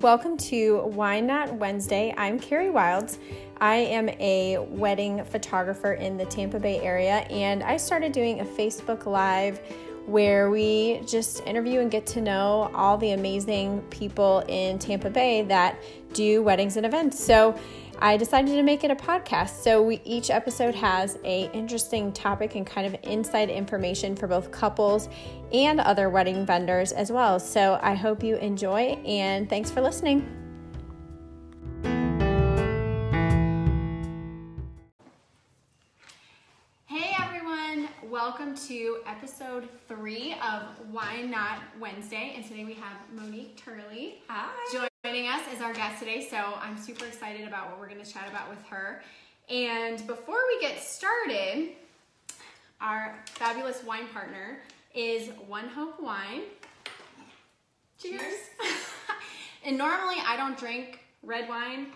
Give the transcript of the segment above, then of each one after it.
Welcome to Why Not Wednesday. I'm Carrie Wilds. I am a wedding photographer in the Tampa Bay area, and I started doing a Facebook Live where we just interview and get to know all the amazing people in Tampa Bay that do weddings and events. So I decided to make it a podcast. So we, each episode has a interesting topic and kind of inside information for both couples and other wedding vendors as well. So I hope you enjoy and thanks for listening. To episode three of Why Not Wednesday. And today we have Monique Turley. Hi. Joining us as our guest today, so I'm super excited about what we're going to chat about with her. And before we get started, our fabulous wine partner is One Hope Wine. Cheers. and normally I don't drink red wine,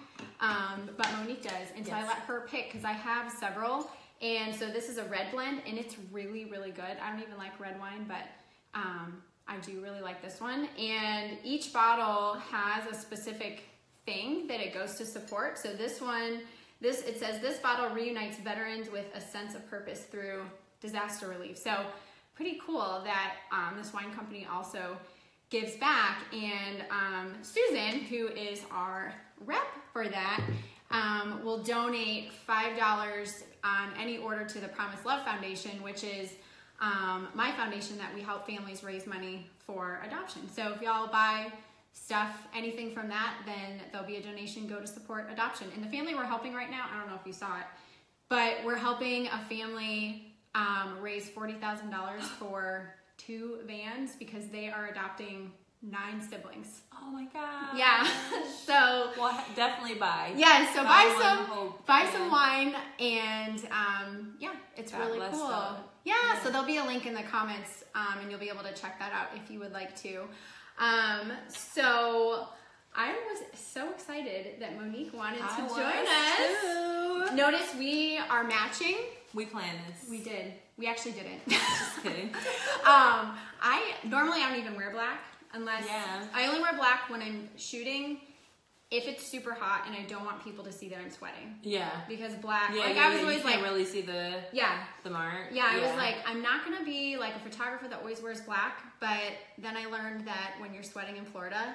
um, but Monique does. And so I let her pick because I have several. And so this is a red blend and it's really, really good. I don't even like red wine, but um, I do really like this one. And each bottle has a specific thing that it goes to support. So this one, this it says this bottle reunites veterans with a sense of purpose through disaster relief. So pretty cool that um, this wine company also gives back. And um, Susan, who is our rep for that, um, will donate five dollars on any order to the Promise Love Foundation, which is um, my foundation that we help families raise money for adoption. So if y'all buy stuff, anything from that, then there'll be a donation go to support adoption. And the family we're helping right now, I don't know if you saw it, but we're helping a family um, raise forty thousand dollars for two vans because they are adopting nine siblings. Oh my god. Yeah, so Well, definitely buy. yeah, so Buy buy some buy some wine and um, yeah, it's God really cool. Yeah, Yeah. so there'll be a link in the comments um, and you'll be able to check that out if you would like to. Um, so I was so excited that Monique wanted to I join us. too. Notice we are matching. We planned this. We did. We actually didn't. Just kidding. um, I normally I don't even wear black unless Yeah. I only wear black when I'm shooting. If it's super hot and I don't want people to see that I'm sweating, Yeah. because black. Yeah, like yeah, I was yeah, always you like, can't really see the yeah, the mark. yeah. I was like, I'm not gonna be like a photographer that always wears black. But then I learned that when you're sweating in Florida,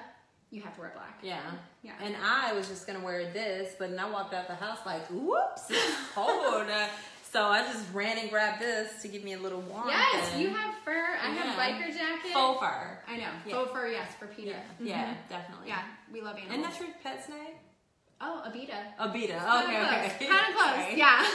you have to wear black. yeah. Yeah. And I was just gonna wear this, but then I walked out the house like, whoops, it's cold. So I just ran and grabbed this to give me a little warmth. Yes, you have fur. I have Yeah. biker jacket. faux fur. I know. Yeah. Faux fur, yes, for Peter. Yeah, Mhm. yeah, definitely. Yeah, we love animals. And that's your pet's name? oh, Abita. Abita. Kind Okay, of okay. Kind of close. Yeah.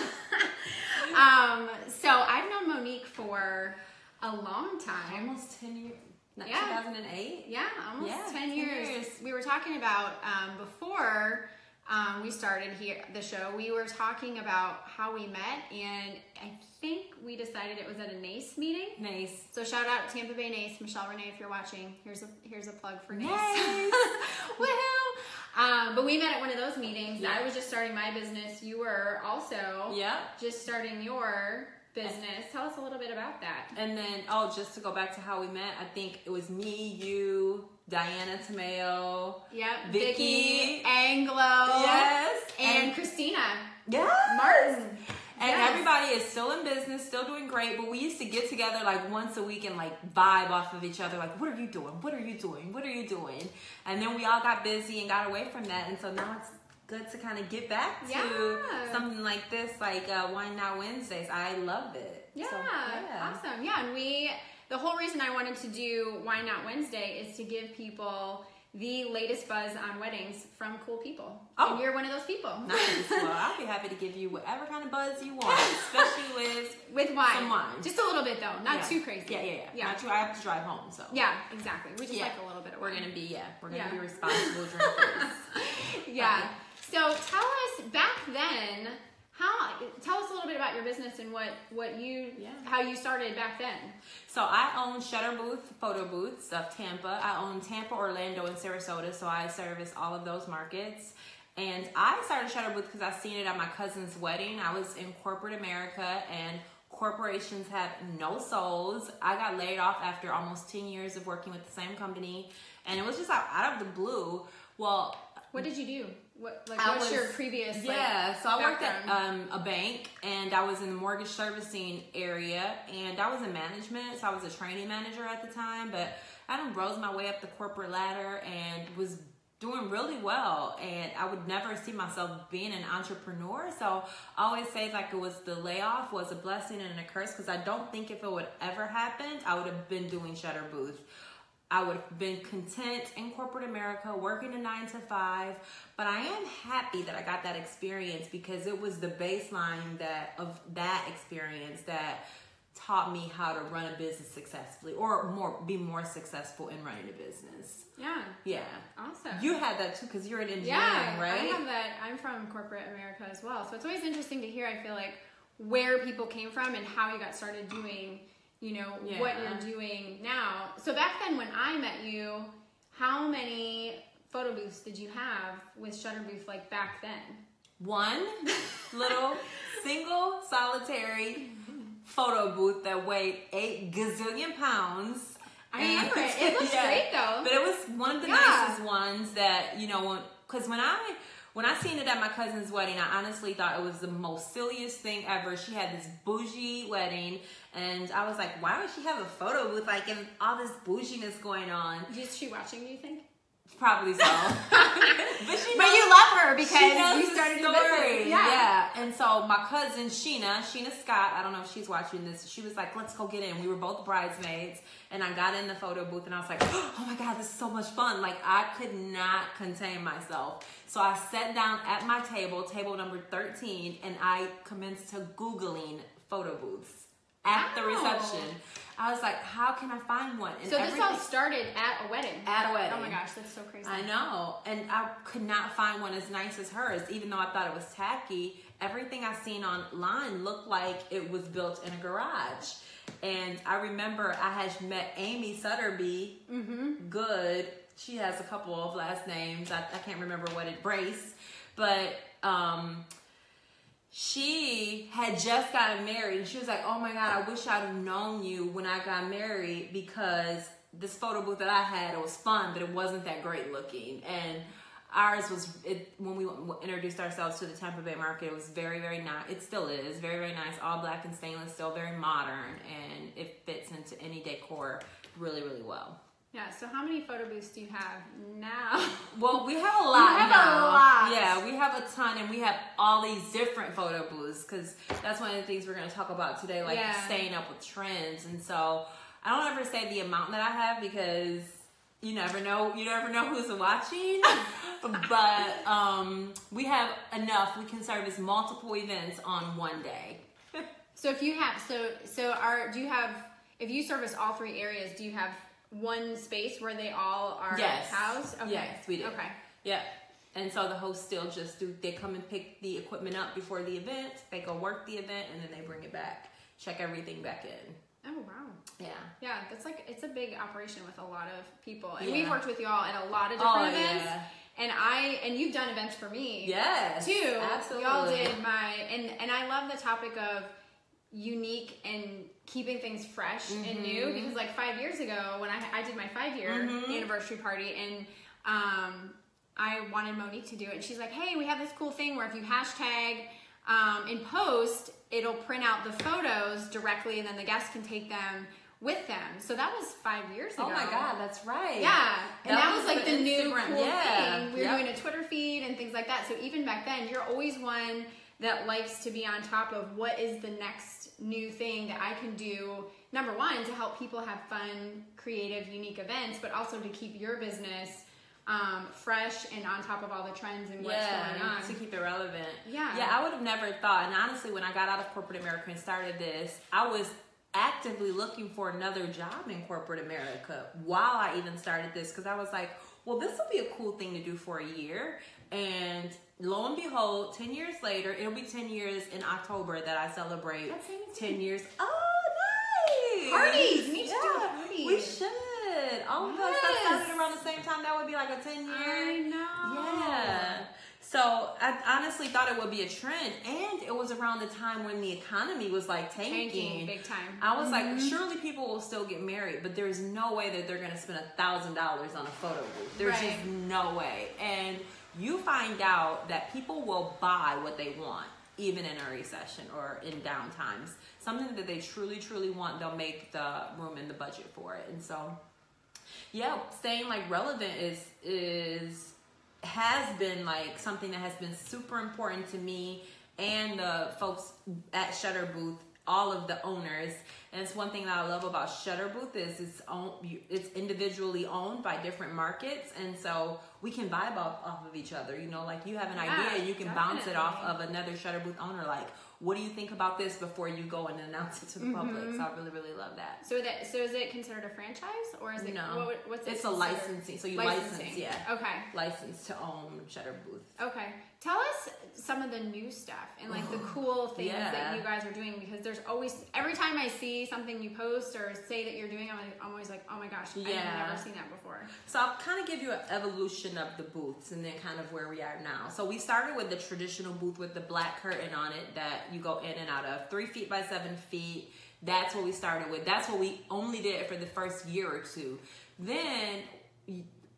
um, so I've known Monique for a long time. Almost 10 years. Not Yeah. 2008? Yeah, almost Yeah, 10, 10 years. years. We were talking about um, before um, we started here the show. We were talking about how we met, and I think we decided it was at a NACE meeting. Nice. So shout out Tampa Bay NACE, Michelle Renee, if you're watching. Here's a here's a plug for NACE. Nice. Woohoo! Um, but we met at one of those meetings. Yeah. I was just starting my business. You were also Yep. just starting your business. Tell us a little bit about that. And then, oh, just to go back to how we met, I think it was me, you, Diana Tomeo. Yep. Vicky. Anglo. yes. And, Christina yes. Martin. And Yes. everybody is still in business, still doing great, but we used to get together like once a week and like vibe off of each other. Like, what are you doing? What are you doing? What are you doing? And then we all got busy and got away from that. And so now it's good to kind of get back to Yeah. something like this, like uh, Why Not Wednesdays. I love it. Yeah, So, yeah. awesome. Yeah, and we the whole reason I wanted to do Why Not Wednesday is to give people the latest buzz on weddings from cool people. Oh. And you're one of those people. Nice. well, I'll be happy to give you whatever kind of buzz you want, especially with With wine. Some wine. Just a little bit though, not yeah. too crazy. Yeah, yeah, yeah. Yeah. Not too, I have to drive home, so Yeah, exactly. We just Yeah. like a little bit of we're gonna be yeah, we're gonna be responsible drinkers. yeah. So tell us back then, how tell us a little bit about your business and what what you Yeah. how you started back then. So I own Shutter Booth photo booths of Tampa. I own Tampa, Orlando, and Sarasota. So I service all of those markets. And I started Shutter Booth because I seen it at my cousin's wedding. I was in corporate America and corporations have no souls. I got laid off after almost 10 years of working with the same company. And it was just out, out of the blue Well, What did you do? What like I what's your was- previous like, yeah, so I worked at um, a bank and I was in the mortgage servicing area and I was in management, so I was a training manager at the time, but I done rose my way up the corporate ladder and was doing really well and I would never see myself being an entrepreneur. So I always say like it was the layoff was a blessing and a curse because I don't think if it would ever happened, I would have been doing Shutter Booth. I would have been content in corporate America, working a nine to five. But I am happy that I got that experience because it was the baseline that of that experience that taught me how to run a business successfully or more be more successful in running a business. yeah. Yeah. Awesome. You had that too because you're an engineer, yeah, right? I have that. I'm from corporate America as well, so it's always interesting to hear. I feel like where people came from and how you got started doing, you know, what you're doing now. So back then, when I met you, how many photo booths did you have with Shutter Booth like back then? one little single solitary photo booth that weighed eight gazillion pounds. I remember it. It looks Yeah. great though. But it was one of the Yeah. nicest ones that you know, because when I when I seen it at my cousin's wedding, I honestly thought it was the most silliest thing ever. She had this bougie wedding, and I was like, why would she have a photo booth like and all this bouginess going on? Is she watching? Do you think? Probably so. but she But you love her because you started your story. business. Yeah. And so my cousin Sheena, Sheena Scott, I don't know if she's watching this. She was like, "Let's go get in." We were both bridesmaids, and I got in the photo booth, and I was like, "Oh my god, this is so much fun!" Like I could not contain myself. So I sat down at my table, table number thirteen, and I commenced to googling photo booths at the reception. I was like, "How can I find one?" And So this all started at a wedding. At a wedding. Oh my gosh, that's so crazy. I know. And I could not find one as nice as hers, even though I thought it was tacky. Everything I seen online looked like it was built in a garage. And I remember I had met Amy Sutterby Mm-hmm. Good. She has a couple of last names. I, I can't remember what it Brace. But um she had just gotten married and she was like, Oh my god, I wish I'd have known you when I got married because this photo booth that I had, it was fun, but it wasn't that great looking. And ours was it, when we introduced ourselves to the Tampa Bay market. It was very, very nice. It still is very, very nice. All black and stainless, still very modern, and it fits into any decor really, really well. Yeah. So how many photo booths do you have now? Well, we have a lot We have a lot. Yeah, we have a ton, and we have all these different photo booths because that's one of the things we're going to talk about today, like Yeah. staying up with trends. And so, I don't ever say the amount that I have because you never know. You never know who's watching. but um, we have enough. We can service multiple events on one day. so if you have, so so are do you have? If you service all three areas, do you have one space where they all are Yes. housed? Okay. Yes, we do. Okay. Yeah. And so the hosts still just do, they come and pick the equipment up before the event, they go work the event, and then they bring it back, check everything back in. Oh wow. Yeah. Yeah, that's like it's a big operation with a lot of people, and Yeah. we've worked with you all at a lot of oh, different Oh, events. yeah. And I and you've done events for me Yes. too. Absolutely. Y'all did my and and I love the topic of unique and keeping things fresh and new Mm-hmm. because like five years ago when I, I did my five year Mm-hmm. anniversary party and um I wanted Monique to do it and she's like hey we have this cool thing where if you hashtag um, in post it'll print out the photos directly and then the guests can take them with them so that was five years ago Oh my God, that's right. yeah, and That that, was was, like the new cool Yeah, thing. We were yep. doing a Twitter feed and things like that. So even back then, you're always one that likes to be on top of what is the next new thing that I can do. Number one, to help people have fun, creative, unique events, but also to keep your business um, fresh and on top of all the trends and what's yeah, going on. to keep it relevant. Yeah. Yeah, I would have never thought. And honestly, when I got out of corporate America and started this, I was actively looking for another job in corporate America while I even started this because I was like, well, this will be a cool thing to do for a year. And lo and behold, 10 years later, it'll be 10 years in October that I celebrate That's 10 years. Oh, nice! Parties! We need to do a party. We should. All of us that started around the same time, that would be like a 10 year. I know. Yeah. So I honestly thought it would be a trend, and it was around the time when the economy was like tanking. Tanking, big time. I was like, mm-hmm. surely people will still get married, but there's no way that they're gonna spend a thousand dollars on a photo booth. There's Right. just no way. And you find out that people will buy what they want, even in a recession or in down times. Something that they truly, truly want, they'll make the room in the budget for it. And so yeah, staying like relevant is is has been like something that has been super important to me and the folks at Shutter Booth, all of the owners. And it's one thing that I love about Shutter Booth is it's own, it's individually owned by different markets, and so we can vibe off, off of each other. You know, like you have an Yeah, idea, you can bounce it off of another Shutter Booth owner. Like, what do you think about this before you go and announce it to the public? Mm-hmm. So I really, really love that. So that so is it considered a franchise or is it No. what, what's it It's a licensing, so you license, yeah. Okay. license to own Shutter Booth. Okay. Tell us some of the new stuff and like the cool things that you guys are doing because there's always every time I see something you post or say that you're doing, I'm, like, I'm always like, oh my gosh, I've never seen that before. So I'll kind of give you an evolution of the booths and then kind of where we are now. So we started with the traditional booth with the black curtain on it that you go in and out of, three feet by seven feet. That's what we started with. That's what we only did for the first year or two. Then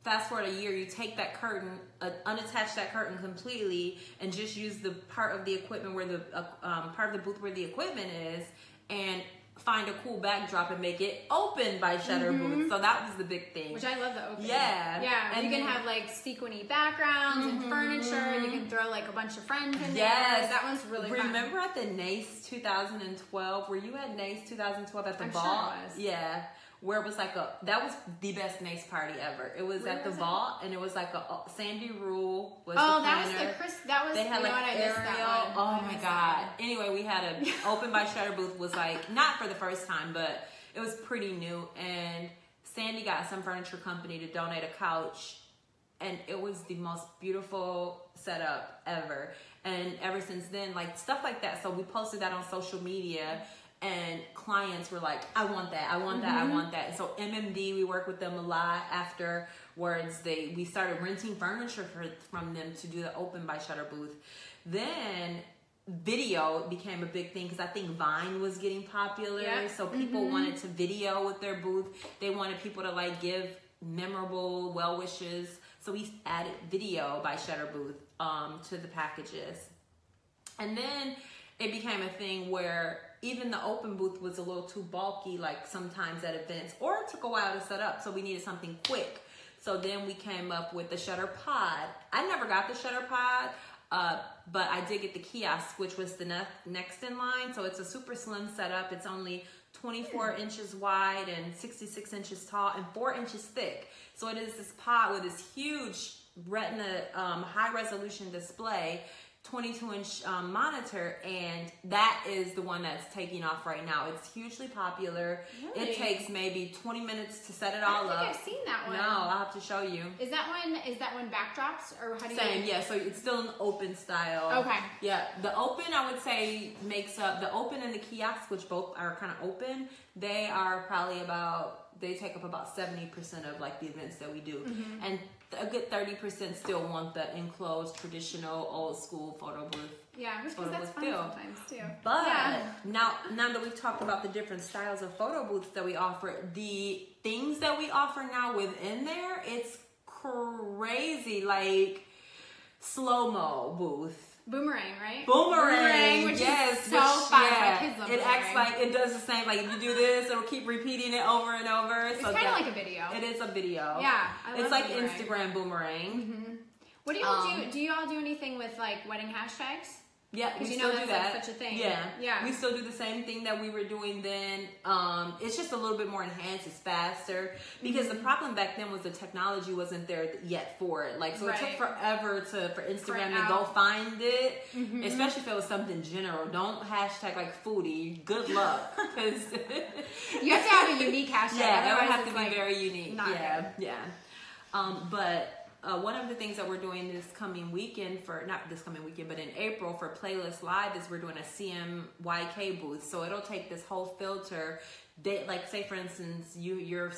fast forward a year, you take that curtain, uh, unattach that curtain completely, and just use the part of the equipment where the uh, um, part of the booth where the equipment is, and find a cool backdrop and make it open by Shutter Booth. So that was the big thing. Mm-hmm. Which I love the opening. Yeah. Yeah. And you can have like sequiny backgrounds and furniture. And you can throw like a bunch of friends in there. Yes, there. That one's really fun. Remember at the NACE 2012? Were you at NACE 2012 at the I'm sure? I was. Yeah, where it was like a that was the best NACE party ever. It was Where at the was it? vault, and it was like a uh, Sandy Rule was Oh, the that was the Chris. That was They had like what, I Ariel. Oh my god. Anyway, we had a open by Shutter booth was like not for the first time, but it was pretty new. And Sandy got some furniture company to donate a couch, and it was the most beautiful setup ever. And ever since then, like stuff like that. So we posted that on social media. And clients were like, I want that, I want that, I want that. And so MMD, we work with them a lot afterwards. They we started renting furniture for, from them to do the open by Shutter booth. Then video became a big thing because I think Vine was getting popular. Yeah. So people wanted to video with their booth. They wanted people to like give memorable well wishes. So we added video by Shutter Booth um, to the packages. And then it became a thing where even the open booth was a little too bulky, like sometimes at events, or it took a while to set up, so we needed something quick. So then we came up with the Shutter Pod. I never got the Shutter Pod, uh, but I did get the kiosk, which was the ne- next in line. So it's a super slim setup. It's only 24 inches wide and 66 inches tall and 4 inches thick. So it is this pod with this huge retina um, high resolution display 22 inch um, monitor and that is the one that's taking off right now it's hugely popular Really? it takes maybe 20 minutes to set it I all think up I've seen that one. no i'll have to show you Is that one? Is that one backdrops or how do you? same yeah so it's still an open style Okay. yeah the open i would say makes up the open and the kiosk which both are kind of open they are probably about they take up about 70% of like the events that we do Mm-hmm. and a good 30% still want the enclosed traditional old school photo booth Yeah, which Photo that's booth fun too. sometimes too. but yeah. now, now that we've talked about the different styles of photo booths that we offer, the things that we offer now within there, it's crazy. Like slow mo booth. Boomerang, right? Boomerang, which yes, is so which- fun. yeah, My kids love it acts like it does the same. Like if you do this, it'll keep repeating it over and over. It's so kind of like a video. It is a video. Yeah, I it's like boomerang. Instagram boomerang. What do y'all Um, do? Do you all do anything with like wedding hashtags? Yeah, we you still know do that's, like, that. such a thing. Yeah, Yeah. We still do the same thing that we were doing then. Um, it's just a little bit more enhanced. It's faster because Mm-hmm. the problem back then was the technology wasn't there yet for it. Like, so it took forever to for Instagram to go find it, Mm-hmm. especially if it was something general. Don't hashtag like foodie. Good luck, because You have to have a unique hashtag. yeah, it would have to be like, very unique. Yeah, yeah. Um, but uh, one of the things that we're doing this coming weekend for not this coming weekend, but in April for Playlist Live is we're doing a CMYK booth. So it'll take this whole filter. They, like say for instance, you you're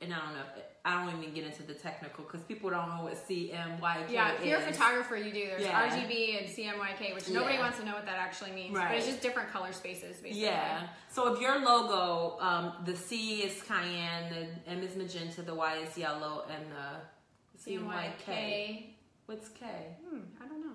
and I don't know. I don't even get into the technical because people don't know what CMYK Yeah, if you're a photographer, you do. There's Yeah. RGB and CMYK, which nobody Yeah. wants to know what that actually means. But Right. it's just different color spaces, basically. Yeah. So if your logo, um, the C is cyan, the M is magenta, the Y is yellow, and the CMYK. CMYK. What's K? Hmm, I don't know.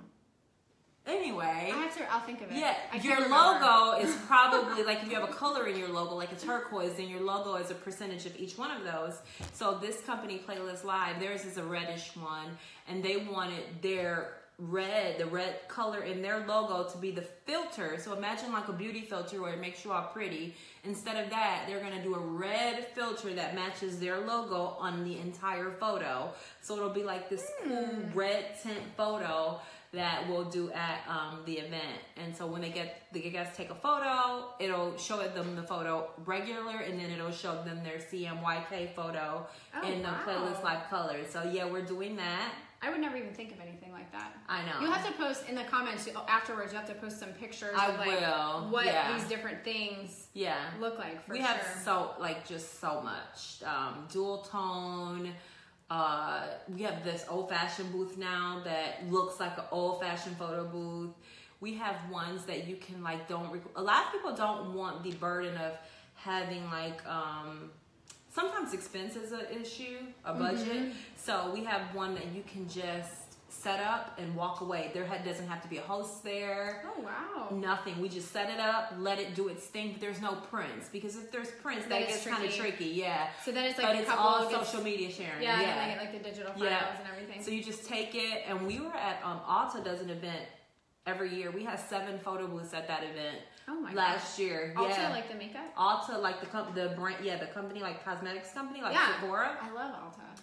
Anyway. I have to. I'll think of it. Yeah, I your remember. logo is probably like if you have a color in your logo, like a turquoise, then your logo is a percentage of each one of those. So this company, Playlist Live, theirs is a reddish one, and they wanted their red, the red color in their logo to be the filter. So imagine like a beauty filter where it makes you all pretty. Instead of that, they're gonna do a red filter that matches their logo on the entire photo. So it'll be like this cool red tint photo that we'll do at um, the event. And so when they get the guests take a photo, it'll show them the photo regular, and then it'll show them their CMYK photo Oh, in the wow. playlist live colors. So yeah, we're doing that. I would never even think of anything like that. I know. You have to post in the comments afterwards. You have to post some pictures I of like will, what yeah. these different things yeah. look like. For we sure. have so like just so much um, dual tone. Uh, we have this old fashioned booth now that looks like an old fashioned photo booth. We have ones that you can like don't. Rec- a lot of people don't want the burden of having like um, sometimes expense is an issue, a budget. So we have one that you can just set up and walk away. There doesn't have to be a host there Oh wow. nothing. We just set it up, let it do its thing. But there's no prints because if there's prints, Then that gets kind of tricky. Yeah, So then it's like but a it's all gets- social media sharing. Yeah, Yeah, and they get like the digital files Yeah. and everything. So you just take it, and we were at um, Ulta does an event every year. We had seven photo booths at that event oh my last year. gosh. yeah, like the makeup. Ulta, like the com- the brand, yeah, the company like cosmetics company, like Yeah. Sephora. I love Ulta.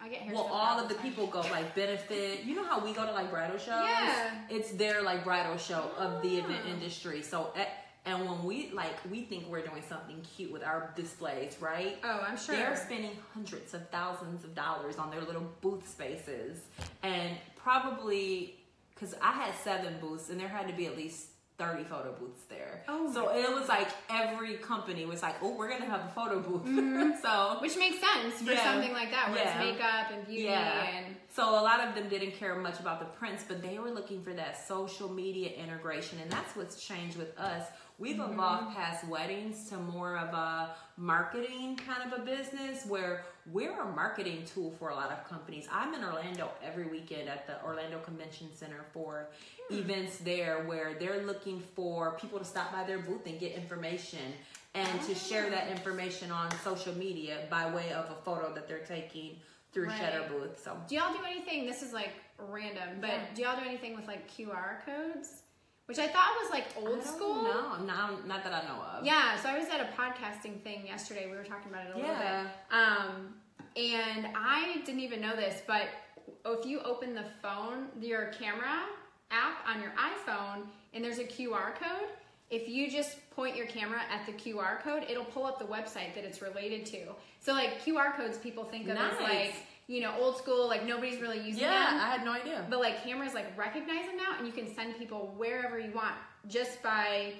I get hair Well, all of the time. people go like benefit. You know how we go to like bridal shows? Yeah. It's their like bridal show of the event industry. So, eh, and when we like, we think we're doing something cute with our displays, right? Oh, I'm sure. They're spending hundreds of thousands of dollars on their little booth spaces, and probably because I had seven booths, and there had to be at least. 30 photo booths there. Oh so it was like every company was like, oh, we're gonna have a photo booth. so Which makes sense for Yeah. something like that, where Yeah. it's makeup and beauty Yeah. and So a lot of them didn't care much about the prints, but they were looking for that social media integration, and that's what's changed with us. We've Mm-hmm. evolved past weddings to more of a marketing kind of a business where we're a marketing tool for a lot of companies. I'm in Orlando every weekend at the Orlando Convention Center for Hmm. events there where they're looking for people to stop by their booth and get information and to share that information on social media by way of a photo that they're taking through Right. Shutter Booth. So Do y'all do anything? This is like random, but Yeah. do y'all do anything with like QR codes? Which I thought was like old school. No, not, not that I know of. Yeah, so I was at a podcasting thing yesterday. We were talking about it a Yeah. little bit. Um, and I didn't even know this, but if you open the phone, your camera app on your iPhone, and there's a QR code, if you just point your camera at the QR code, it'll pull up the website that it's related to. So like QR codes, people think of as like you know old school, like nobody's really using Yeah, them. I had no idea. But like cameras like recognize them now, and you can send people wherever you want just by,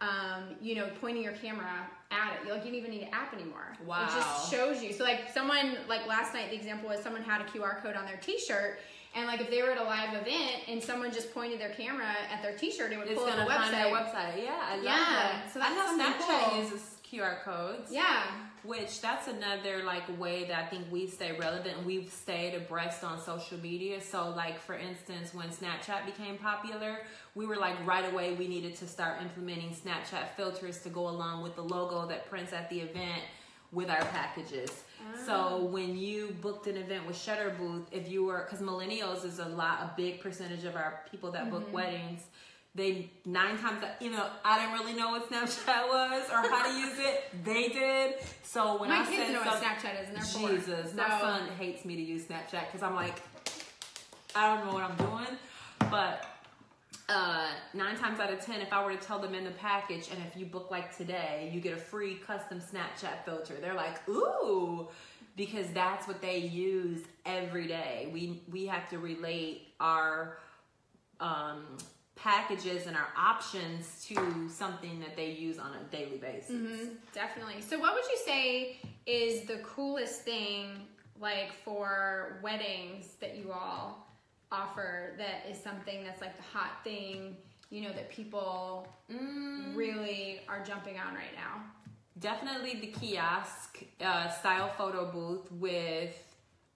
um, you know, pointing your camera at it. Like you don't even need an app anymore. Wow. It just shows you. So like someone like last night, the example was someone had a QR code on their T-shirt, and like if they were at a live event and someone just pointed their camera at their T-shirt, it would It's pull up gonna the find their website. website. Yeah, I love Yeah, that. so that's something Snapchat cool. uses QR codes. Yeah. Which that's another like way that I think we stay relevant. We've stayed abreast on social media. So like for instance, when Snapchat became popular, we were like right away we needed to start implementing Snapchat filters to go along with the logo that prints at the event with our packages. So ah. when you booked an event with Shutter Booth, if you were because millennials is a lot a big percentage of our people that book mm-hmm. weddings. They nine times you know I didn't really know what Snapchat was or how to use it. They did. So when My I kids said know what Snapchat is, and they're four. Jesus, my son hates me to use Snapchat because I'm like, I don't know what I'm doing. But uh, nine times out of ten, if I were to tell them in the package, and if you book like today, you get a free custom Snapchat filter. They're like, ooh, because that's what they use every day. We we have to relate our um packages and our options to something that they use on a daily basis. Mm-hmm. Definitely. So, what would you say is the coolest thing, like for weddings, that you all offer that is something that's like the hot thing, you know, that people Mm, really are jumping on right now? definitely the kiosk uh, style photo booth with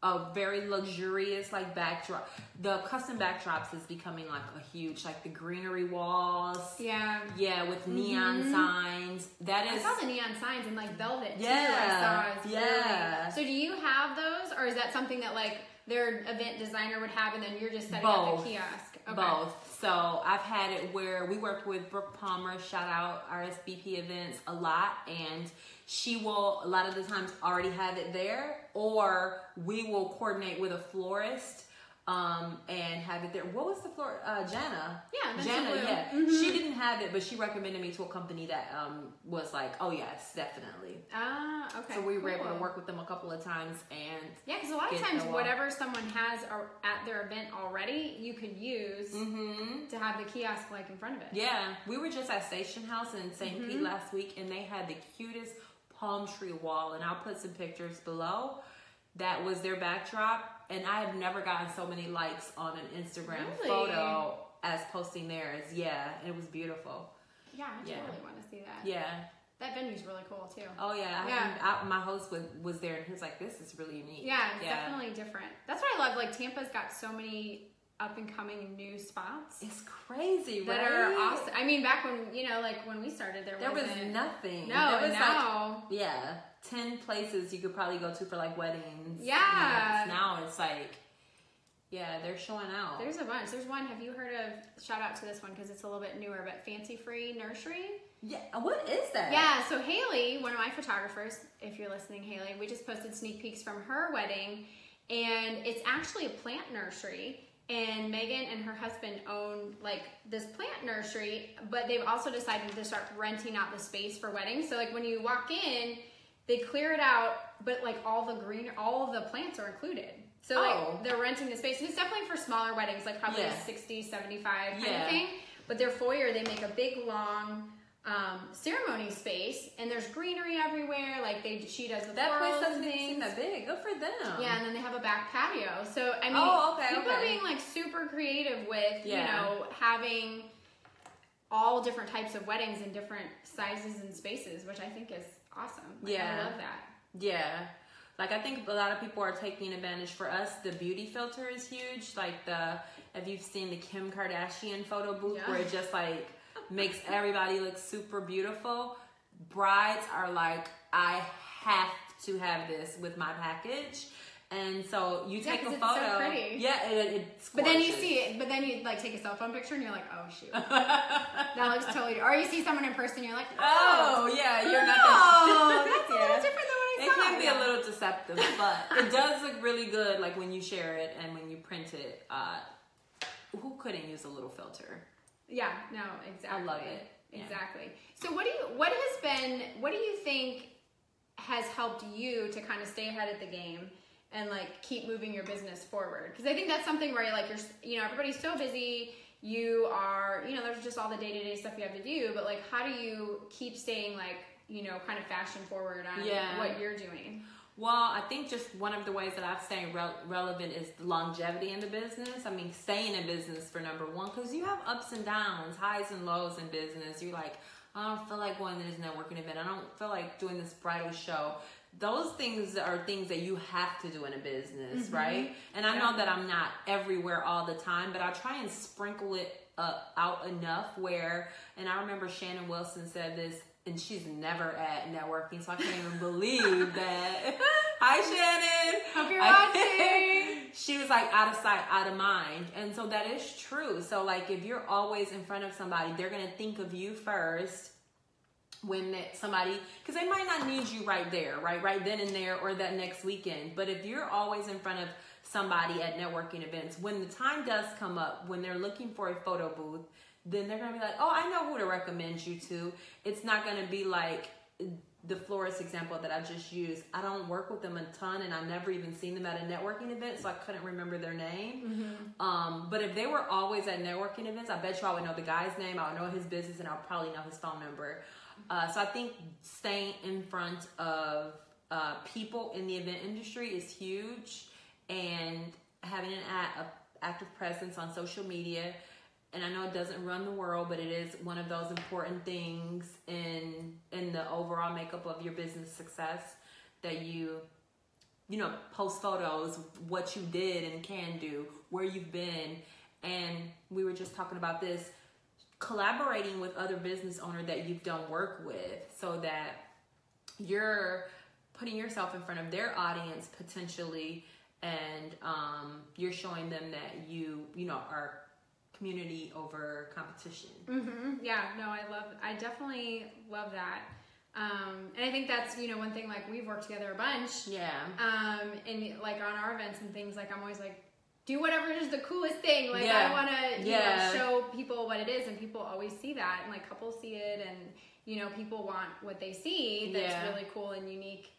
a very luxurious like backdrop. The custom backdrops is becoming like a huge like the greenery walls. Yeah. Yeah, with neon Mhm. signs. That is. I saw the neon signs in like velvet too. Yeah. It's yeah. Really, so do you have those, or is that something that like their event designer would have, and then you're just setting up Both. the kiosk? Okay. Both. So I've had it where we worked with Brooke Palmer, shout out RSVP events a lot, and she will a lot of the times already have it there, or we will coordinate with a florist um, and have it there. What was the floor? Uh, Jana. Yeah, Jana. Yeah, Mhm. she didn't have it, but she recommended me to a company that um, was like, oh yes, definitely. Ah, okay. so we were able to work with them a couple of times, and Yeah, because a lot of times, whatever someone has at their event already, you could use hmm to have the kiosk like in front of it. Yeah, we were just at Station House in saint Pete last week, and they had the cutest palm tree wall, and I'll put some pictures below. That was their backdrop, and I have never gotten so many likes on an Instagram Really? photo as posting theirs. Yeah, it was beautiful. Yeah, I Yeah. totally want to see that. Yeah. That venue's really cool too. Oh yeah. I Yeah. haven't- I, my host was was there, and he was like, "This is really unique." Yeah, it's definitely different. That's what I love. Like Tampa's got so many up and coming new spots It's crazy, that right? are awesome. I mean, back when you know, like when we started, there, There was nothing. no, there was and like Yeah, ten places you could probably go to for like weddings. Yeah. Now it's like, yeah, they're showing out. there's a bunch. There's one. Have you heard of? Shout out to this one because it's a little bit newer, but Fancy Free Nursery. yeah, what is that? Yeah, so Haley, one of my photographers, if you're listening, Haley, we just posted sneak peeks from her wedding, and it's actually a plant nursery. And Megan and her husband own like this plant nursery, but they've also decided to start renting out the space for weddings. So like when you walk in, they clear it out, but like all the green, all the plants are included. So like Oh. they're renting the space, and it's definitely for smaller weddings, like probably Yeah. 60, 75 kind Yeah. of thing. But their foyer, they make a big long um, ceremony space, and there's greenery everywhere. Like they, she does the that place doesn't seem that big. Good for them. Yeah, and then they have a back patio. So I mean, Oh, okay, people are being like super creative with you know having all different types of weddings in different sizes and spaces, which I think is awesome. Like, Yeah. I love that. Yeah. Like I think a lot of people are taking advantage. For us, the beauty filter is huge. Like the if you've seen the Kim Kardashian photo booth Yeah. where it just like makes everybody look super beautiful. Brides are like, I have to have this with my package. And so you Yeah, take 'cause a so photo. pretty. Yeah, it, it, it's But then you see it. But then you like take a cell phone picture, and you're like, oh shoot, that looks totally. Or you see someone in person, you're like, oh, Oh yeah, you're not. that- that's a little Yeah. different than what I It thought. can be Yeah. a little deceptive, but it does look really good. Like when you share it and when you print it. Uh, who couldn't use a little filter? Yeah, no, exactly. I love it. Yeah. Exactly. So what do you what has been what do you think has helped you to kind of stay ahead of the game and like keep moving your business forward? Because I think that's something where you're like you're you know everybody's so busy, you are you know there's just all the day-to-day stuff you have to do, but like how do you keep staying like you know kind of fashion forward on Yeah. what you're doing? Well, I think just one of the ways that I've stayed rel- relevant is the longevity in the business. I mean, staying in business for number one, because you have ups and downs, highs and lows in business. You're like, I don't feel like going to this networking event. I don't feel like doing this bridal show. Those things are things that you have to do in a business, right? And I know that I'm not everywhere all the time, but I try and sprinkle it uh, out enough where, and I remember Shannon Wilson said this, and she's never at networking, so I can't even believe that. Hi, Shannon. Hope you're watching. she was like out of sight, out of mind. And so that is true. So, like, if you're always in front of somebody, they're going to think of you first when that somebody because they might not need you right there right right then and there or that next weekend but if you're always in front of somebody at networking events when the time does come up when they're looking for a photo booth then they're gonna be like oh i know who to recommend you to it's not gonna be like the florist example that I just used, I don't work with them a ton, and I've never even seen them at a networking event, so I couldn't remember their name. Mm-hmm. Um, but if they were always at networking events, I bet you I would know the guy's name, I would know his business, and I'll probably know his phone number. Uh, so I think staying in front of uh, people in the event industry is huge, and having an active presence on social media. And I know it doesn't run the world, but it is one of those important things in in the overall makeup of your business success that you you know post photos what you did and can do where you've been and we were just talking about this collaborating with other business owner that you've done work with so that you're putting yourself in front of their audience potentially and um, you're showing them that you you know are community over competition hmm Yeah, no, I love. I definitely love that. Um, and I think that's you know one thing like we've worked together a bunch. yeah Um, and like on our events and things, like I'm always like, do whatever is the coolest thing. Like Yeah. I want to, Yeah. know, show people what it is, and people always see that, and like couples see it, and you know, people want what they see that's Yeah. really cool and unique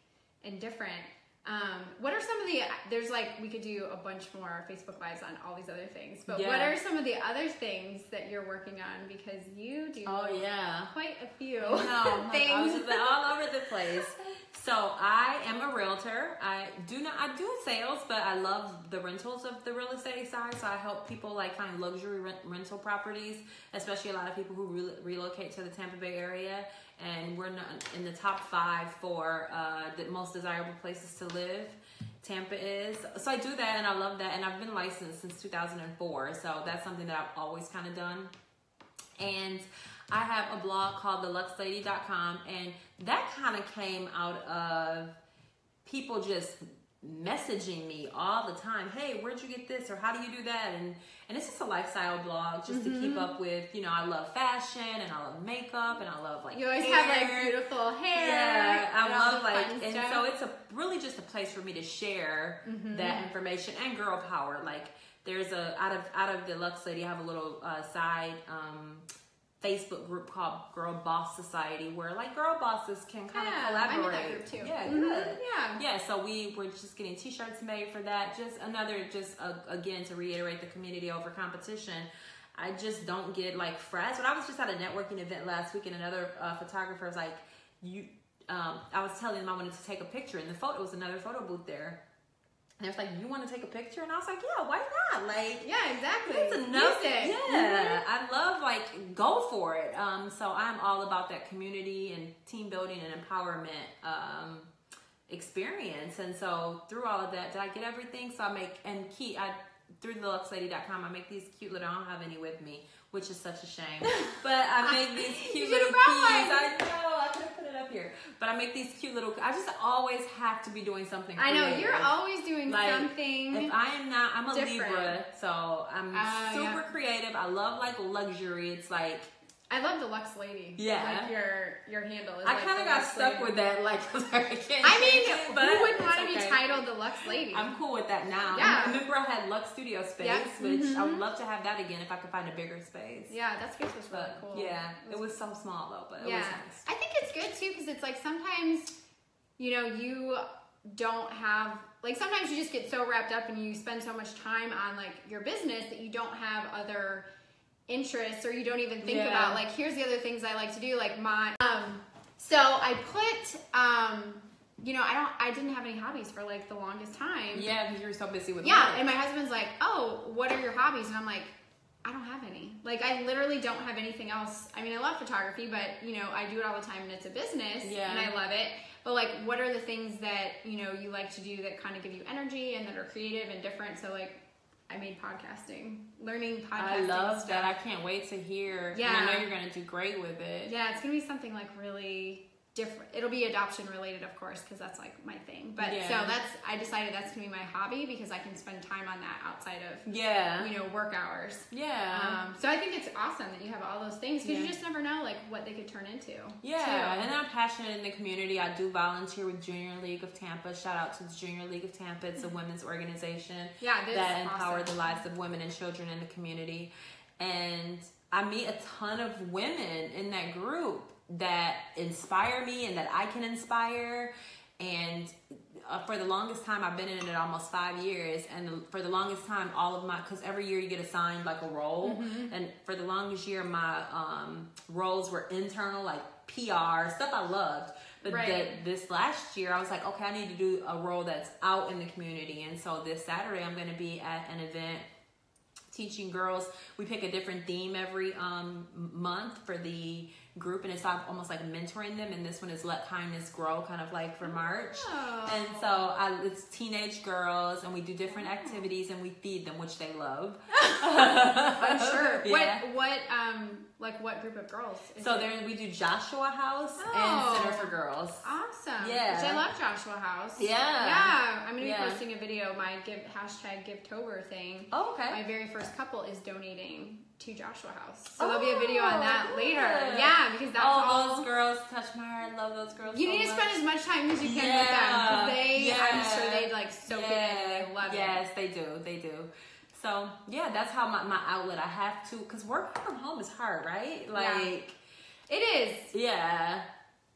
and different. Um, what are some of the? There's like we could do a bunch more Facebook lives on all these other things, but what are some of the other things that you're working on because you do oh yeah quite a few No, I was things. all over the place. So I am a realtor. I do not. I do sales, but I love the rentals of the real estate side. So I help people like find luxury rent, rental properties, especially a lot of people who re- relocate to the Tampa Bay area. And we're in the top five for uh, the most desirable places to live. Tampa is. So I do that, and I love that. And I've been licensed since 2004. So that's something that I've always kind of done and I have a blog called theluxlady.com and that kind of came out of people just messaging me all the time hey where'd you get this or how do you do that and and it's just a lifestyle blog just to keep up with you know i love fashion and i love makeup and i love like You always hair. have like beautiful hair. Yeah, I love like, and stuff. so it's a really just a place for me to share that information and girl power. Like, there's a out of out of the Lux Lady, I have a little uh, side um, Facebook group called Girl Boss Society, where like girl bosses can kind Yeah, of collaborate. that group too. Yeah, Mhm, good. yeah. yeah. So we were just getting T-shirts made for that. Just another, just uh, again to reiterate the community over competition. I just don't get like frazzled. When I was just at a networking event last week, and another uh, photographer was like, "You," um, I was telling him I wanted to take a picture, and the photo was another photo booth there. And it was like, "You want to take a picture?" And I was like, "Yeah, why not?" Like, yeah, exactly. it's enough. It. Yeah, I love like go for it. Um, so I'm all about that community and team building and empowerment um, experience. And so through all of that, did I get everything? So I make and key. I through the luxlady.com, I make these cute little. I don't have any with me, which is such a shame. But I make these cute little keys. I know. I could have put it up here, but I make these cute little. I just always have to be doing something. I know you're always doing Like, something. If I am not, I'm a different. Libra, so I'm Ah, super yeah. creative. I love like luxury. It's like I love the Lux Lady. Yeah. like your your handle. Is I like kind of got Lux stuck Lady. with that. Like I can't. I mean, it, but who wouldn't want to be titled the Lux Lady? I'm cool with that now. Yeah. Remember, I had Lux Studio space, Yep. which I would Mhm. love to have that again if I could find a bigger space. yeah, that space was really But cool. yeah, it was so small though, but it yeah, was nice. I think it's good too because it's like sometimes, you know, you don't have like sometimes you just get so wrapped up and you spend so much time on like your business that you don't have other interests or you don't even think Yeah. about like here's the other things I like to do like my um so I put um you know I don't I didn't have any hobbies for like the longest time Yeah, because you were so busy with yeah, work. and my husband's like, "Oh, what are your hobbies?" And I'm like, "I don't have any. Like, I literally don't have anything else. I mean, I love photography, but you know, I do it all the time, and it's a business, Yeah. and I love it. But like, what are the things that you know you like to do that kind of give you energy and that are creative and different? So like, I made podcasting, learning podcasting. I love stuff. that. I can't wait to hear. Yeah. and I know you're gonna do great with it. Yeah, it's gonna be something like really different. It'll be adoption related, of course, because that's like my thing. But Yeah. so that's I decided that's gonna be my hobby because I can spend time on that outside of Yeah, you know work hours. yeah. Um, so I think it's awesome that you have all those things because you just never know like what they could turn into. Yeah, too. and I'm passionate in the community. I do volunteer with Junior League of Tampa. Shout out to the Junior League of Tampa. It's a women's organization yeah, that empower awesome. the lives of women and children in the community. And I meet a ton of women in that group that inspire me and that I can inspire. And uh, for the longest time, I've been in it almost five years. And for the longest time, all of my, because every year you get assigned like a role. Mm-hmm. And for the longest year, my um, roles were internal, like PR, stuff I loved. But Right. the, this last year, I was like, okay, I need to do a role that's out in the community. And so this Saturday, I'm going to be at an event teaching girls. We pick a different theme every um, month for the group, and it's al- almost like mentoring them. And this one is Let Kindness Grow, kind of like for March. Oh. And so I, it's teenage girls, and we do different activities, and we feed them, which they love. I'm sure. Yeah. What what um like what group of girls? is So there we do Joshua House Oh. and Center for Girls. Awesome. Yeah. Which I love Joshua House. Yeah. Yeah. I'm gonna be Yeah. posting a video. My give hashtag Givetober thing. Oh, okay. My very first couple is donating to Joshua House. So there'll be a video on that Oh, later. Yeah, because that's oh, all. those girls touch my heart. Love those girls. You so need to much. spend as much time as you can with them Yeah, they, I'm sure they'd like soak it in and they love yes, it. they do. They do. So yeah, that's how my, my outlet. I have to because working from home is hard, right? Like It is. yeah.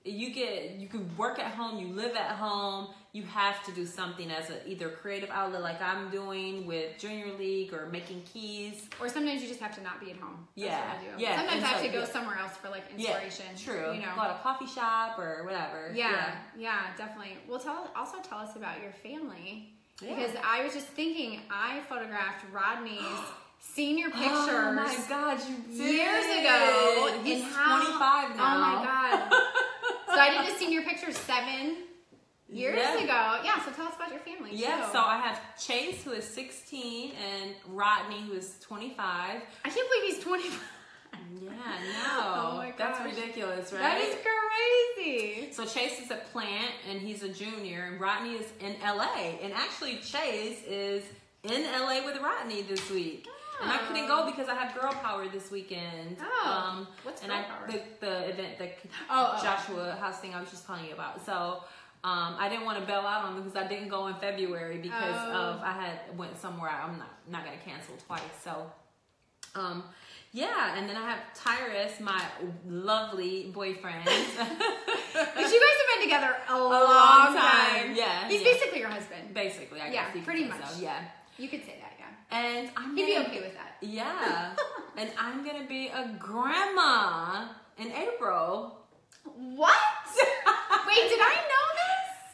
You get you can work at home, you live at home, you have to do something as a either creative outlet like I'm doing with Junior League or making keys. Or sometimes you just have to not be at home. That's Yeah, what I do. yeah, Sometimes and I have to go yeah. somewhere else for like inspiration. Yeah, true. You know. Go to a coffee shop or whatever. Yeah, yeah, definitely. Well, tell also tell us about your family Yeah. because I was just thinking I photographed Rodney's senior oh pictures Oh my god, you did. years ago. He's how- 25 now. Oh my god! so I did the senior pictures seven years Yeah. ago. Yeah. So tell us about your family. Yeah, too. so I have Chase who is 16 and Rodney who is 25. I can't believe he's twenty five. Yeah, no. Oh my That's ridiculous, right? That is crazy. so Chase is a plant and he's a junior and Rodney is in LA. And actually Chase is in LA with Rodney this week. And I couldn't go oh. because I have girl power this weekend. Oh, um, what's and Girl I, Power? The, the event, the Oh, oh. Joshua House thing I was just telling you about. So um, I didn't want to bail out on them because I didn't go in February because Oh. of I had went somewhere. I'm not not gonna cancel twice. So um, yeah, and then I have Tyrus, my lovely boyfriend. But you guys have been together a, long, long time. time, yeah, He's yeah. basically your husband. Basically, I guess could pretty much. So. Yeah, You could say that, yeah. and I'm He'd be gonna- okay with that. Yeah, and I'm gonna be a grandma in April. What? Wait, did I know?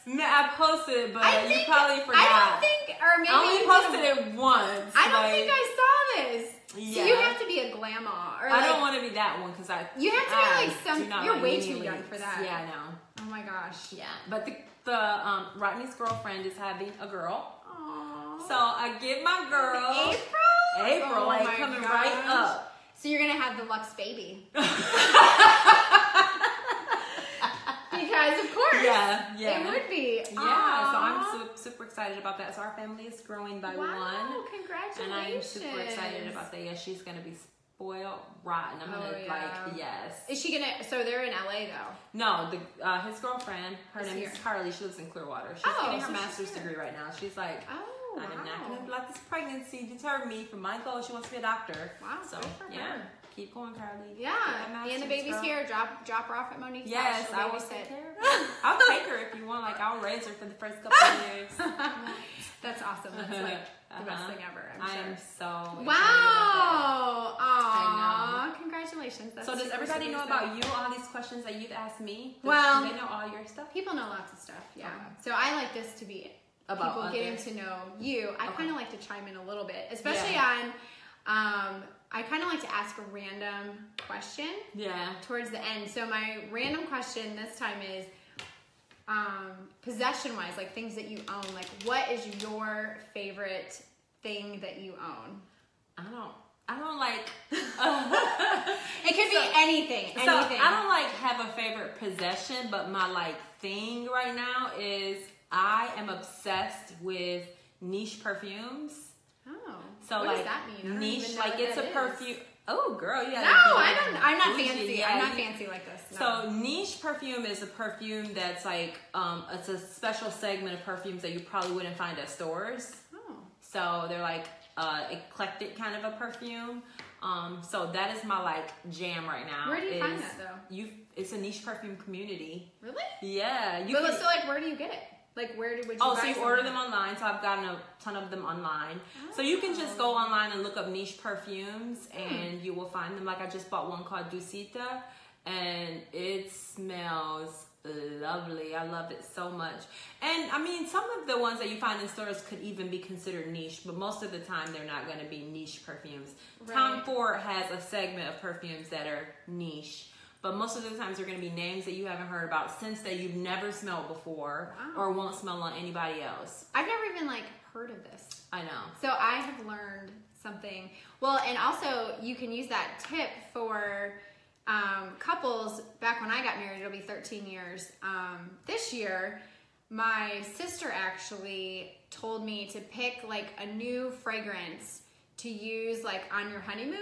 No, I posted it, but I you think probably forgot. I don't think, or maybe I only posted it once. I don't like, think I saw this. So you have to be a grandma, or I don't want to be that one because I. You have to be, like, some- you're way too young for that. Yeah, I know. Oh my gosh. Yeah, but the the um Rodney's girlfriend is having a girl, Aww. so I give my girl April. April Oh like coming gosh. right up. So you're gonna have the Lux baby. of course. Yeah, yeah. It would be. Yeah, so I'm Aw. super, excited about that. So our family is growing by wow, one, Congratulations. and I'm super excited about that. Yeah, she's gonna be spoiled rotten. I'm gonna Oh, yeah. like yes. Is she gonna? So they're in LA though. No, the uh, his girlfriend, her Is name here. is Carly. She lives in Clearwater. She's Oh, getting her so master's degree right now. She's like, Oh, I'm not gonna let this pregnancy deter me from my goal. She wants to be a doctor. Wow, So yeah, her. Keep going, Carly. Yeah, and the baby's girl. here. Drop drop her off at Monique's Yes, house. I She'll take care of her. I'll take her if you want. Like I'll raise her for the first couple of years. That's awesome. That's like the best Uh-huh. thing ever. I'm I sure. am so Wow! I Aww! Congratulations. That's So does everybody know about you? All these questions that you've asked me. Does- Well- they know all your stuff. People know lots of stuff, yeah. Okay. So I like this to be About people getting to know you. I Okay. kind of like to chime in a little bit, especially Yeah. on. Um, I kind of like to ask a random question Yeah. towards the end. So my random question this time is, um, possession-wise, like things that you own. Like, what is your favorite thing that you own? I don't. I don't like. It could So- be anything. Anything. So I don't like have a favorite possession, but my like thing right now is I am obsessed with niche perfumes. So what like that mean? Niche, like it's a perfume. Oh, girl, yeah. No, I don't. I'm not bougie, fancy. yeah, I'm not you- fancy like this. No. So niche perfume is a perfume that's like um, it's a special segment of perfumes that you probably wouldn't find at stores. Oh. So they're like uh, eclectic kind of a perfume. Um, so that is my like jam right now. Where do you find that, though? You it's a niche perfume community. Really? Yeah, you but can- so like, where do you get it? Like, where did would you? Oh, so you order them online. So I've gotten a ton of them online. So you can just go oh. online and look up niche perfumes, hmm. and you will find them. Like I just bought one called Dusita, and it smells lovely. I loved it so much. And I mean, some of the ones that you find in stores could even be considered niche, but most of the time they're not going to be niche perfumes. Tom Right. Ford has a segment of perfumes that are niche. But most of the times they're going to be names that you haven't heard about, scents that you've never smelled before, Wow. or won't smell on anybody else. I've never even like heard of this. I know. So I have learned something. Well, and also you can use that tip for um, couples. Back when I got married, it'll be 13 years. Um, this year, my sister actually told me to pick like a new fragrance to use like on your honeymoon.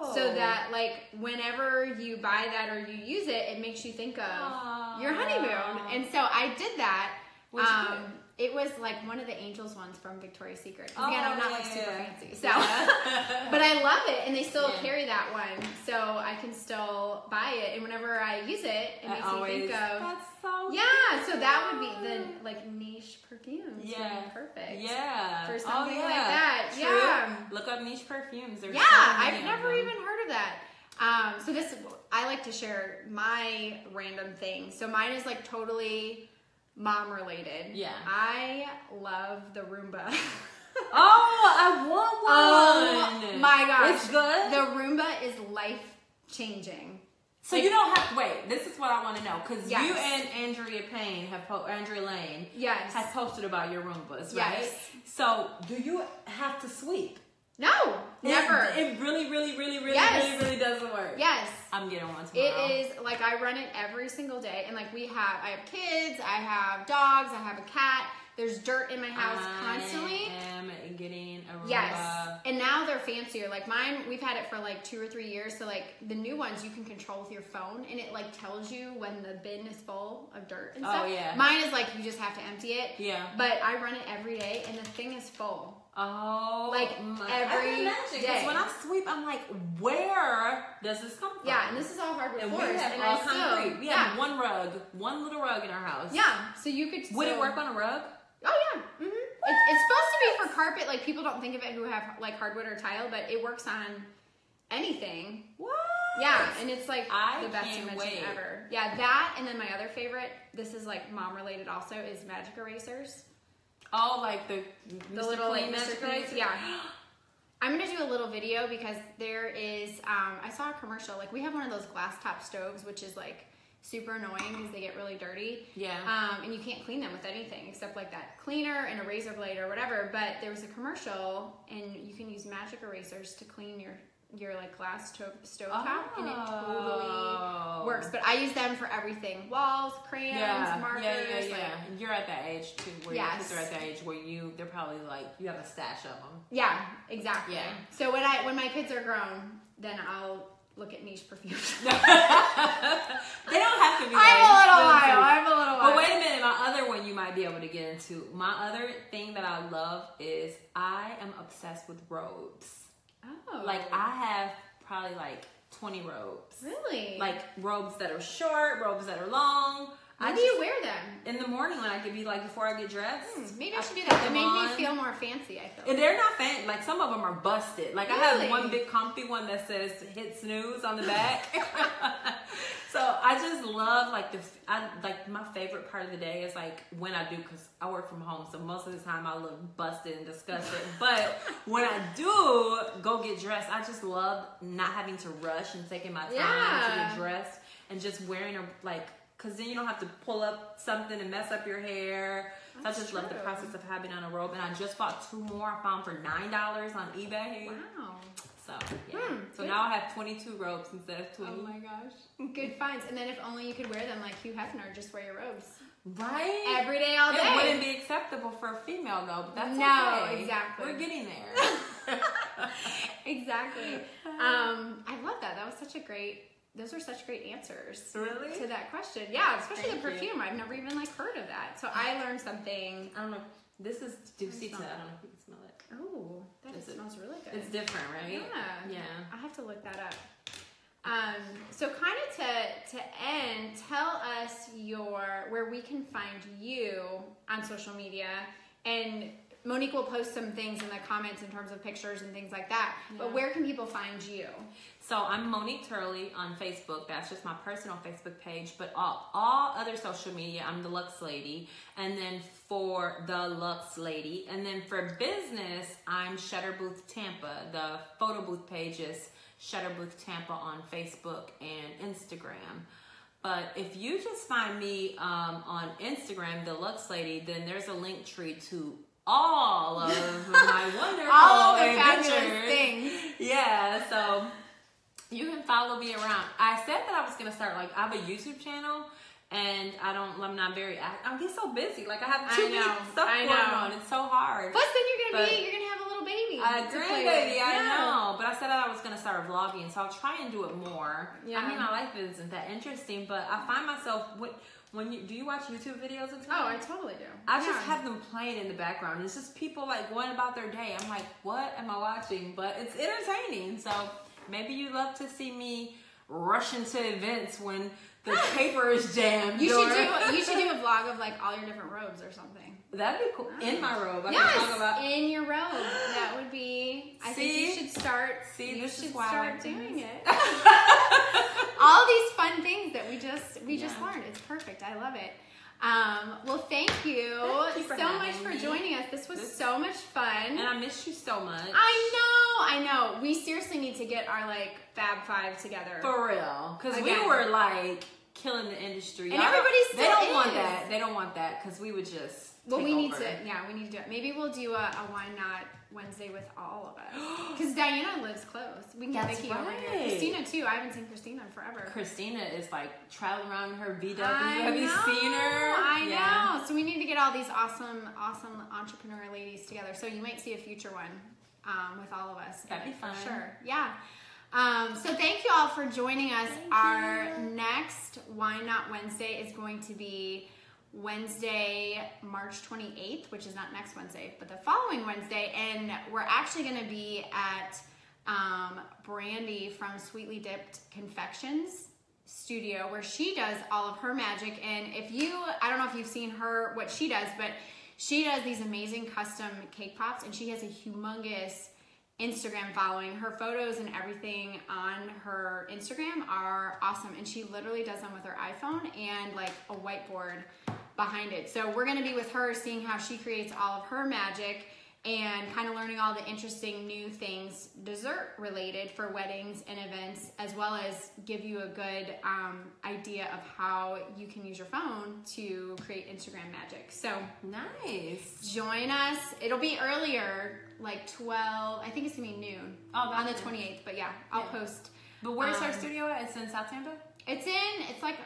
Oh. So that like whenever you buy that or you use it, it makes you think of your honeymoon. And so I did that. Um, it was like one of the angels ones from Victoria's Secret. Oh, Again, I'm not yeah, like super yeah. fancy, so Yeah. but I love it, and they still carry that one, so I can still buy it. And whenever I use it, it I makes always, me think of That's so yeah. So that would be the like niche perfumes. Yeah. perfect. Yeah. For Oh, something like yeah. that. True. Yeah. Look up niche perfumes. There's Yeah, so I've never even heard of that. Um, so this, I like to share my random thing. So mine is like totally mom related. Yeah. I love the Roomba. Oh, I want oh one. my gosh. It's good. The Roomba is life changing. So you don't have to wait. This is what I want to know because Yes. you and Andrea Payne have po- Andrea Lane Yes. has posted about your Roombas, right? Yes. So do you have to sweep? No, never. It, it really, really, really, really, Yes. really, really doesn't work. yes. I'm getting one tomorrow. It is like I run it every single day, and like we have, I have kids, I have dogs, I have a cat. There's dirt in my house constantly. I am getting a. Yes, and now they're fancier. Like mine, we've had it for like two or three years. So like the new ones, you can control with your phone, and it like tells you when the bin is full of dirt and Oh, stuff. yeah. Mine is like you just have to empty it. Yeah. But I run it every day, and the thing is full. Oh, Like, my- every I can day. when I sweep, I'm like, where does this come from? Yeah, and this is all hardwood and we floors, have and all I still concrete. We yeah have one rug, one little rug in our house. yeah. So you could Would it work on a rug? Oh yeah, hmm it's, it's supposed to be for carpet. Like people don't think of it who have like hardwood or tile, but it works on anything. What? Yeah, and it's like I the best invention wait. ever. Yeah, that and then my other favorite. This is like mom related also is magic erasers. Oh, like the The Mr. little like Clean Mr. Clean. Yeah. I'm gonna do a little video because there is. Um, I saw a commercial. Like we have one of those glass top stoves, which is like super annoying because they get really dirty. Yeah. Um, and you can't clean them with anything except like that cleaner and a razor blade or whatever. But there was a commercial, and you can use magic erasers to clean your your like glass to- stove top, and it Oh. totally works. But I use them for everything: walls, crayons, yeah, markers. yeah, yeah, yeah. like- You're at that age too, where your Yes. kids are at that age where you they're probably like you have a stash of them. Yeah, exactly. Yeah. So when I when my kids are grown, then I'll look at niche perfumes. they don't have to be. I'm a little while. I'm a little while. But wait a minute, my other one you might be able to get into. My other thing that I love is I am obsessed with robes. Oh, Like I have probably like 20 robes. really Like robes that are short, robes that are long. When I do just, you wear them? in the morning when I could be like before I get dressed. Hmm, maybe I should do that. It made on. me feel more fancy. I feel. And they're not fan like some of them are busted. Like I have one big comfy one that says "hit snooze" on the back. so I just love like the I like my favorite part of the day is like when I do because I work from home, so most of the time I look busted and disgusted. but when I do go get dressed, I just love not having to rush and taking my time to get dressed and just wearing a like. Cause then you don't have to pull up something and mess up your hair. So I just love the process of having on a robe, and I just bought two more. I found for nine dollars on eBay. Wow. So yeah. Hmm, so good. now I have twenty two robes instead of twenty. Oh my gosh. Good finds. And then if only you could wear them like Hugh Hefner, just wear your robes right? every day, all it day. wouldn't be acceptable for a female though, but that's No, okay. exactly. We're getting there. exactly. Um, I love that. That was such a great. Those are such great answers. Really? To that question, yeah, especially Thank the you. perfume. I've never even like heard of that. So I learned something. I don't know. This is smell I don't know if you can smell it. Oh, that it- smells really good. It's different, right? Yeah. Yeah. I have to look that up. Um, so kind of to to end, tell us your where we can find you on social media, and Monique will post some things in the comments in terms of pictures and things like that. But where can people find you? So I'm Monique Turley on Facebook. That's just my personal Facebook page. But all, all other social media, I'm the Lux Lady. And then for the Lux Lady. And then for business, I'm Shutter Booth Tampa. The photo booth page is Shutter Booth Tampa on Facebook and Instagram. But if you just find me um, on Instagram, the Lux Lady, then there's a Linktree to all of my wonderful All of the things. Yeah, so you can follow me around. I said that I was gonna start like I have a YouTube channel, and I don't. I'm not very. act- I get so busy. Like I have I too know, many stuff I going know. on. It's so hard. Plus, then you're gonna But- be you're gonna have a little baby. A to play with. grandbaby, I Yeah. know. But I said that I was gonna start vlogging, so I'll try and do it more. Yeah. I mean, my life isn't that interesting, but I find myself when when you do you watch YouTube videos and Oh, I totally do. I Yeah. just have them playing in the background. It's just people like going about their day. I'm like, what am I watching? But it's entertaining. So maybe you love to see me rush into events when the paper is jammed. You should do you should do a vlog of like all your different robes or something. That'd be cool. In my ah. robe. I can Yes, talk about. in your robe. That would be. I think you should start. See, you this is should why I start doing it. All these fun things that we just we just learned. It's perfect. I love it. Um, well, thank you, Thank so much for me. joining us. This was This- so much fun. and I miss you so much. I know, I know. We seriously need to get our like Fab Five together. For real. Because we were like killing the industry. And Y'all don't- everybody They don't want that. They don't want that because we would just. well, we need to. Yeah, we need to do it. Maybe we'll do a, a why not Wednesday with all of us. Because Diana lives close. We can get That's Vicky over here. Christina too. I haven't seen Christina in forever. Christina is like traveling around her VW. I Have you seen her? I Yeah. know. So we need to get all these awesome, awesome entrepreneur ladies together. So you might see a future one um, with all of us. That'd be fun. Sure. Yeah. Um, so thank you all for joining us. Thank Our you. next Why Not Wednesday is going to be Wednesday, March 28th, which is not next Wednesday, but the following Wednesday. And we're actually going to be at um, Brandy from Sweetly Dipped Confections studio where she does all of her magic. And if you, I don't know if you've seen her, what she does, but she does these amazing custom cake pops and she has a humongous Instagram following. Her photos and everything on her Instagram are awesome. And she literally does them with her iPhone and like a whiteboard behind it. So we're to be with her seeing how she creates all of her magic and kind of learning all the interesting new things dessert related for weddings and events as well as give you a good um, idea of how you can use your phone to create instagram magic so Nice. join us it'll be earlier like 12 i think it's gonna be noon Oh, on the 28th but yeah i'll Yeah. post But where's our Um, studio at? It's in South Tampa? it's in it's like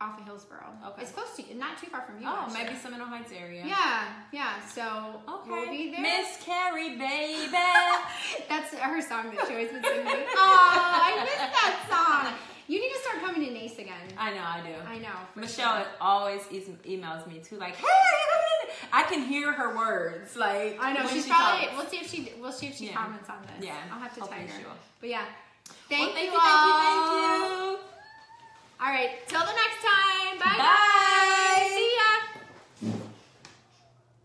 off of hillsborough Okay. it's close to you not too far from you Oh, actually. maybe Seminole Heights area. yeah yeah so Okay. we'll be there Miss Carrie, baby. That's her song that she always been singing. Oh, I miss that song. You need to start coming to NACE again. I know, I do. I know. Michelle sure. always emails me too, like, hey, I can hear her words. Like, I know she's she probably. talks. We'll see if she. We'll see if she Yeah. comments on this. Yeah, I'll have to hopefully tag her. But yeah, thank, Well, thank you you, thank you, all. All right, till the next time. Bye. Bye. Guys.